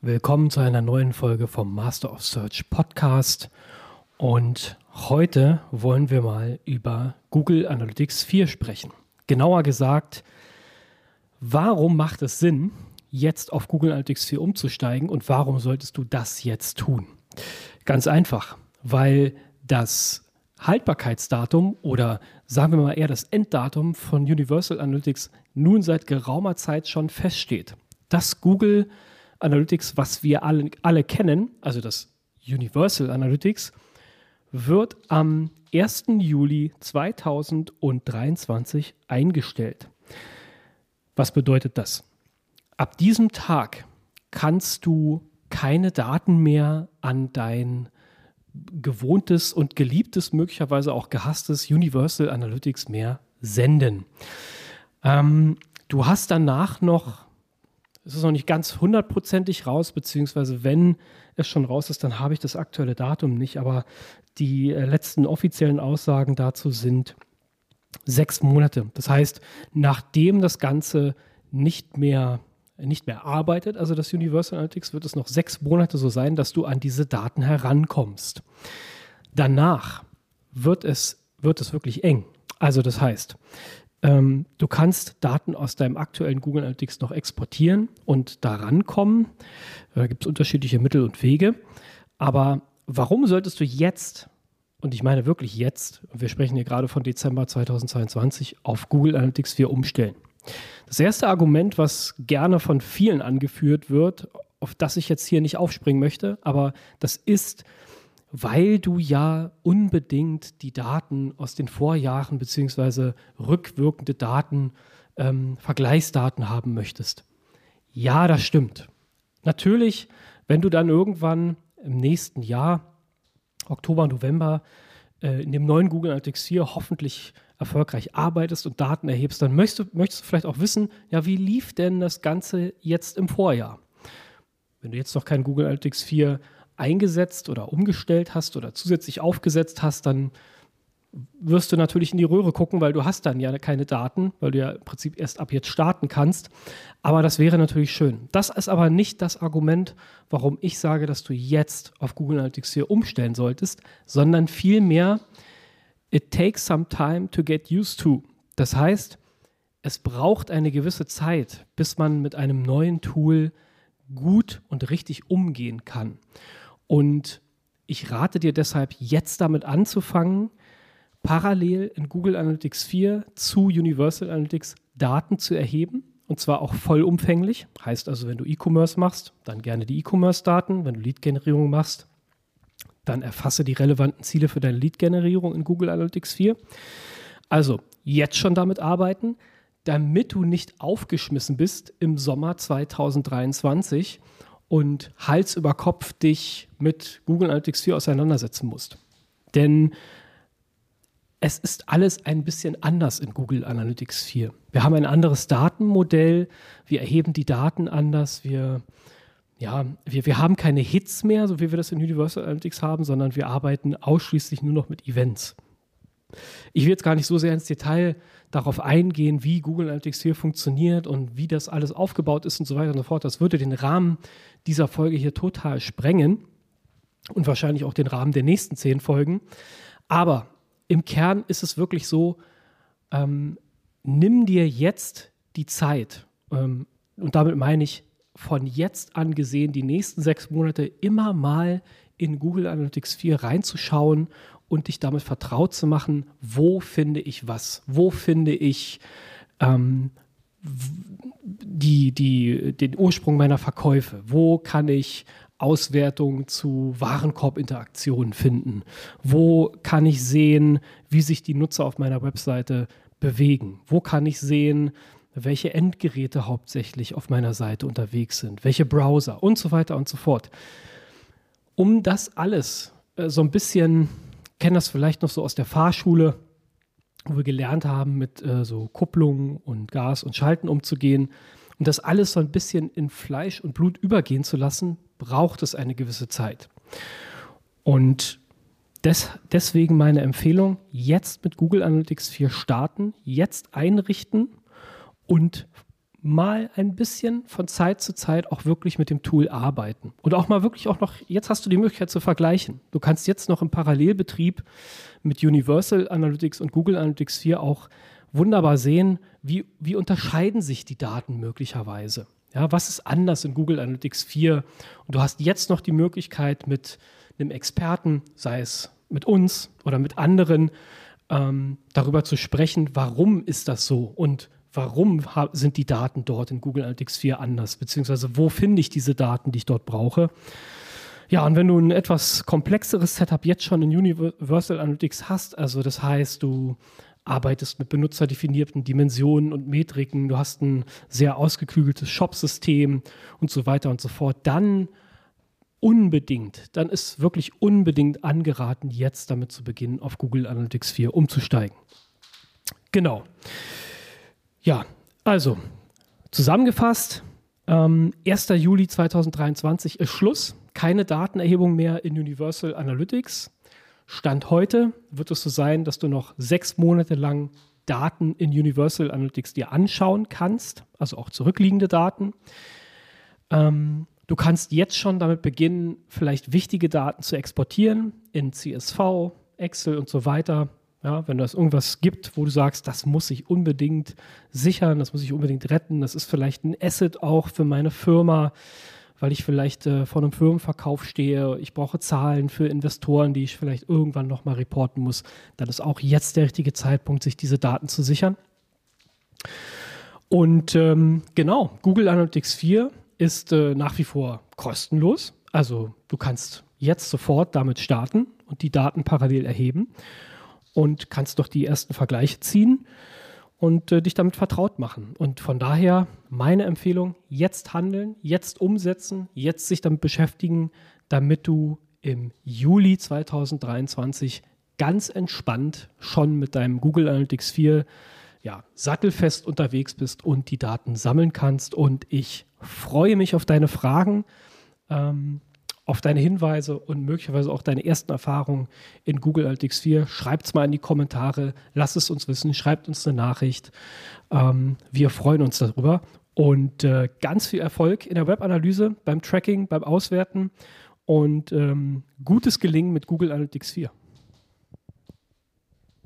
Willkommen zu einer neuen Folge vom Master of Search Podcast. Und heute wollen wir mal über Google Analytics 4 sprechen. Genauer gesagt, warum macht es Sinn, jetzt auf Google Analytics 4 umzusteigen und warum solltest du das jetzt tun? Ganz einfach, weil das Haltbarkeitsdatum oder sagen wir mal eher das Enddatum von Universal Analytics nun seit geraumer Zeit schon feststeht. Dass Google Analytics, was wir alle, alle kennen, also das Universal Analytics, wird am 1. Juli 2023 eingestellt. Was bedeutet das? Ab diesem Tag kannst du keine Daten mehr an dein gewohntes und geliebtes, möglicherweise auch gehasstes Universal Analytics mehr senden. Ähm, du hast danach noch, es ist noch nicht ganz hundertprozentig raus, beziehungsweise wenn es schon raus ist, dann habe ich das aktuelle Datum nicht, aber die äh, letzten offiziellen Aussagen dazu sind sechs Monate. Das heißt, nachdem das Ganze nicht mehr nicht mehr arbeitet, also das Universal Analytics, wird es noch sechs Monate so sein, dass du an diese Daten herankommst. Danach wird es, wird es wirklich eng. Also das heißt, ähm, du kannst Daten aus deinem aktuellen Google Analytics noch exportieren und da rankommen. Da gibt es unterschiedliche Mittel und Wege. Aber warum solltest du jetzt, und ich meine wirklich jetzt, wir sprechen hier gerade von Dezember 2022, auf Google Analytics 4 umstellen? Das erste Argument, was gerne von vielen angeführt wird, auf das ich jetzt hier nicht aufspringen möchte, aber das ist, weil du ja unbedingt die Daten aus den Vorjahren beziehungsweise rückwirkende Daten, ähm, Vergleichsdaten haben möchtest. Ja, das stimmt. Natürlich, wenn du dann irgendwann im nächsten Jahr, Oktober, November, äh, in dem neuen Google Analytics 4 hoffentlich erfolgreich arbeitest und Daten erhebst, dann möchtest du, möchtest du vielleicht auch wissen, ja, wie lief denn das Ganze jetzt im Vorjahr? Wenn du jetzt noch kein Google Analytics 4 eingesetzt oder umgestellt hast oder zusätzlich aufgesetzt hast, dann wirst du natürlich in die Röhre gucken, weil du hast dann ja keine Daten, weil du ja im Prinzip erst ab jetzt starten kannst. Aber das wäre natürlich schön. Das ist aber nicht das Argument, warum ich sage, dass du jetzt auf Google Analytics 4 umstellen solltest, sondern vielmehr, it takes some time to get used to. Das heißt, es braucht eine gewisse Zeit, bis man mit einem neuen Tool gut und richtig umgehen kann. Und ich rate dir deshalb, jetzt damit anzufangen, parallel in Google Analytics 4 zu Universal Analytics Daten zu erheben. Und zwar auch vollumfänglich. Heißt also, wenn du E-Commerce machst, dann gerne die E-Commerce-Daten. Wenn du Lead-Generierung machst, dann erfasse die relevanten Ziele für deine Lead-Generierung in Google Analytics 4. Also jetzt schon damit arbeiten, damit du nicht aufgeschmissen bist im Sommer 2023 und Hals über Kopf dich mit Google Analytics 4 auseinandersetzen musst. Denn es ist alles ein bisschen anders in Google Analytics 4. Wir haben ein anderes Datenmodell, wir erheben die Daten anders, wir ja, wir, wir haben keine Hits mehr, so wie wir das in Universal Analytics haben, sondern wir arbeiten ausschließlich nur noch mit Events. Ich will jetzt gar nicht so sehr ins Detail darauf eingehen, wie Google Analytics hier funktioniert und wie das alles aufgebaut ist und so weiter und so fort. Das würde den Rahmen dieser Folge hier total sprengen und wahrscheinlich auch den Rahmen der nächsten zehn Folgen. Aber im Kern ist es wirklich so, ähm, nimm dir jetzt die Zeit, ähm, und damit meine ich, von jetzt an gesehen, die nächsten sechs Monate immer mal in Google Analytics 4 reinzuschauen und dich damit vertraut zu machen, wo finde ich was, wo finde ich ähm, die, die, den Ursprung meiner Verkäufe, wo kann ich Auswertungen zu Warenkorbinteraktionen finden, wo kann ich sehen, wie sich die Nutzer auf meiner Webseite bewegen, wo kann ich sehen, welche Endgeräte hauptsächlich auf meiner Seite unterwegs sind, welche Browser? Und so weiter und so fort. Um das alles äh, so ein bisschen, kennen das vielleicht noch so aus der Fahrschule, wo wir gelernt haben, mit äh, so Kupplungen und Gas und Schalten umzugehen. Um das alles so ein bisschen in Fleisch und Blut übergehen zu lassen, braucht es eine gewisse Zeit. Und des, deswegen meine Empfehlung, jetzt mit Google Analytics 4 starten, jetzt einrichten und mal ein bisschen von Zeit zu Zeit auch wirklich mit dem Tool arbeiten. Und auch mal wirklich auch noch, jetzt hast du die Möglichkeit zu vergleichen. Du kannst jetzt noch im Parallelbetrieb mit Universal Analytics und Google Analytics 4 auch wunderbar sehen, wie, wie unterscheiden sich die Daten möglicherweise. Ja, was ist anders in Google Analytics 4? Und du hast jetzt noch die Möglichkeit mit einem Experten, sei es mit uns oder mit anderen, ähm, darüber zu sprechen, warum ist das so und warum sind die Daten dort in Google Analytics 4 anders, beziehungsweise wo finde ich diese Daten, die ich dort brauche. Ja, und wenn du ein etwas komplexeres Setup jetzt schon in Universal Analytics hast, also das heißt, du arbeitest mit benutzerdefinierten Dimensionen und Metriken, du hast ein sehr ausgeklügeltes Shop-System und so weiter und so fort, dann unbedingt, dann ist wirklich unbedingt angeraten, jetzt damit zu beginnen, auf Google Analytics 4 umzusteigen. Genau. Ja, also zusammengefasst, ähm, 1. Juli 2023 ist Schluss. Keine Datenerhebung mehr in Universal Analytics. Stand heute wird es so sein, dass du noch sechs Monate lang Daten in Universal Analytics dir anschauen kannst, also auch zurückliegende Daten. Ähm, Du kannst jetzt schon damit beginnen, vielleicht wichtige Daten zu exportieren in CSV, Excel und so weiter. Ja, wenn es irgendwas gibt, wo du sagst, das muss ich unbedingt sichern, das muss ich unbedingt retten, das ist vielleicht ein Asset auch für meine Firma, weil ich vielleicht äh, vor einem Firmenverkauf stehe, ich brauche Zahlen für Investoren, die ich vielleicht irgendwann nochmal reporten muss, dann ist auch jetzt der richtige Zeitpunkt, sich diese Daten zu sichern. Und ähm, genau, Google Analytics 4 ist äh, nach wie vor kostenlos. Also du kannst jetzt sofort damit starten und die Daten parallel erheben und kannst doch die ersten Vergleiche ziehen und äh, dich damit vertraut machen. Und von daher meine Empfehlung, jetzt handeln, jetzt umsetzen, jetzt sich damit beschäftigen, damit du im Juli 2023 ganz entspannt schon mit deinem Google Analytics 4 ja, sattelfest unterwegs bist und die Daten sammeln kannst. Und ich freue mich auf deine Fragen, ähm, auf deine Hinweise und möglicherweise auch deine ersten Erfahrungen in Google Analytics 4. Schreibt es mal in die Kommentare, lasst es uns wissen, schreibt uns eine Nachricht. Ähm, wir freuen uns darüber. Und äh, ganz viel Erfolg in der Webanalyse, beim Tracking, beim Auswerten und ähm, gutes Gelingen mit Google Analytics 4.